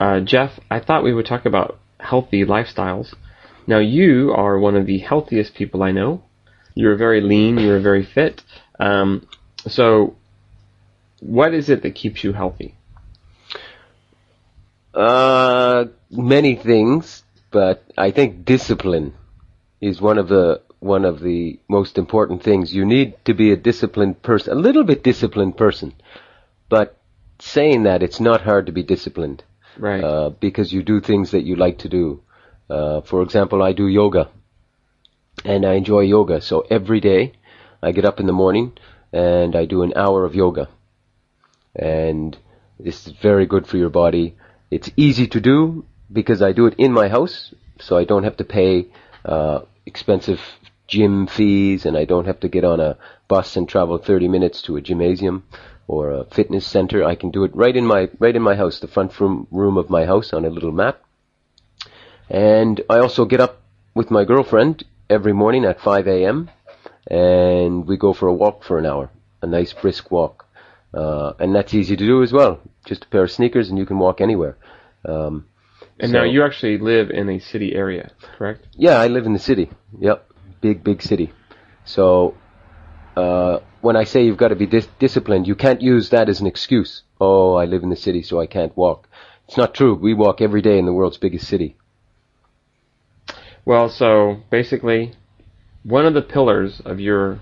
uh, Jeff, I thought we would talk about healthy lifestyles. Now, you are one of the healthiest people I know. You're very lean. You're very fit. Um, so, what is it that keeps you healthy? Uh, many things, but I think discipline is one of the one of the most important things. You need to be a disciplined person, a little bit disciplined person. But saying that, it's not hard to be disciplined. Right. Uh, because you do things that you like to do. Uh, for example, I do yoga. And I enjoy yoga. So every day, I get up in the morning and I do an hour of yoga. And is very good for your body. It's easy to do because I do it in my house, so I don't have to pay uh, expensive gym fees, and I don't have to get on a bus and travel 30 minutes to a gymnasium or a fitness center. I can do it right in my right in my house, the front room room of my house, on a little mat. And I also get up with my girlfriend every morning at 5 a.m. and we go for a walk for an hour, a nice brisk walk. Uh, and that's easy to do as well. Just a pair of sneakers and you can walk anywhere. Um, and so- now you actually live in a city area, correct? yeah, I live in the city. Yep, big, big city. So uh, when I say you've got to be dis- disciplined, you can't use that as an excuse. Oh, I live in the city, so I can't walk. It's not true. We walk every day in the world's biggest city. Well, so basically, one of the pillars of your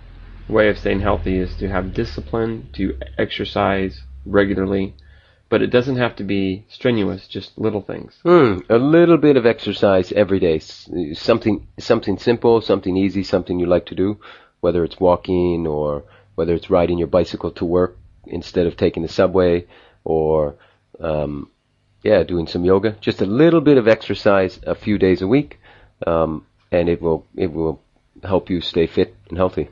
way of staying healthy is to have discipline, to exercise regularly, but it doesn't have to be strenuous, just little things. Hmm, a little bit of exercise every day. Something, something simple, something easy, something you like to do, whether it's walking or whether it's riding your bicycle to work instead of taking the subway or, um, yeah, doing some yoga. Just a little bit of exercise a few days a week, um, and it will, it will help you stay fit and healthy.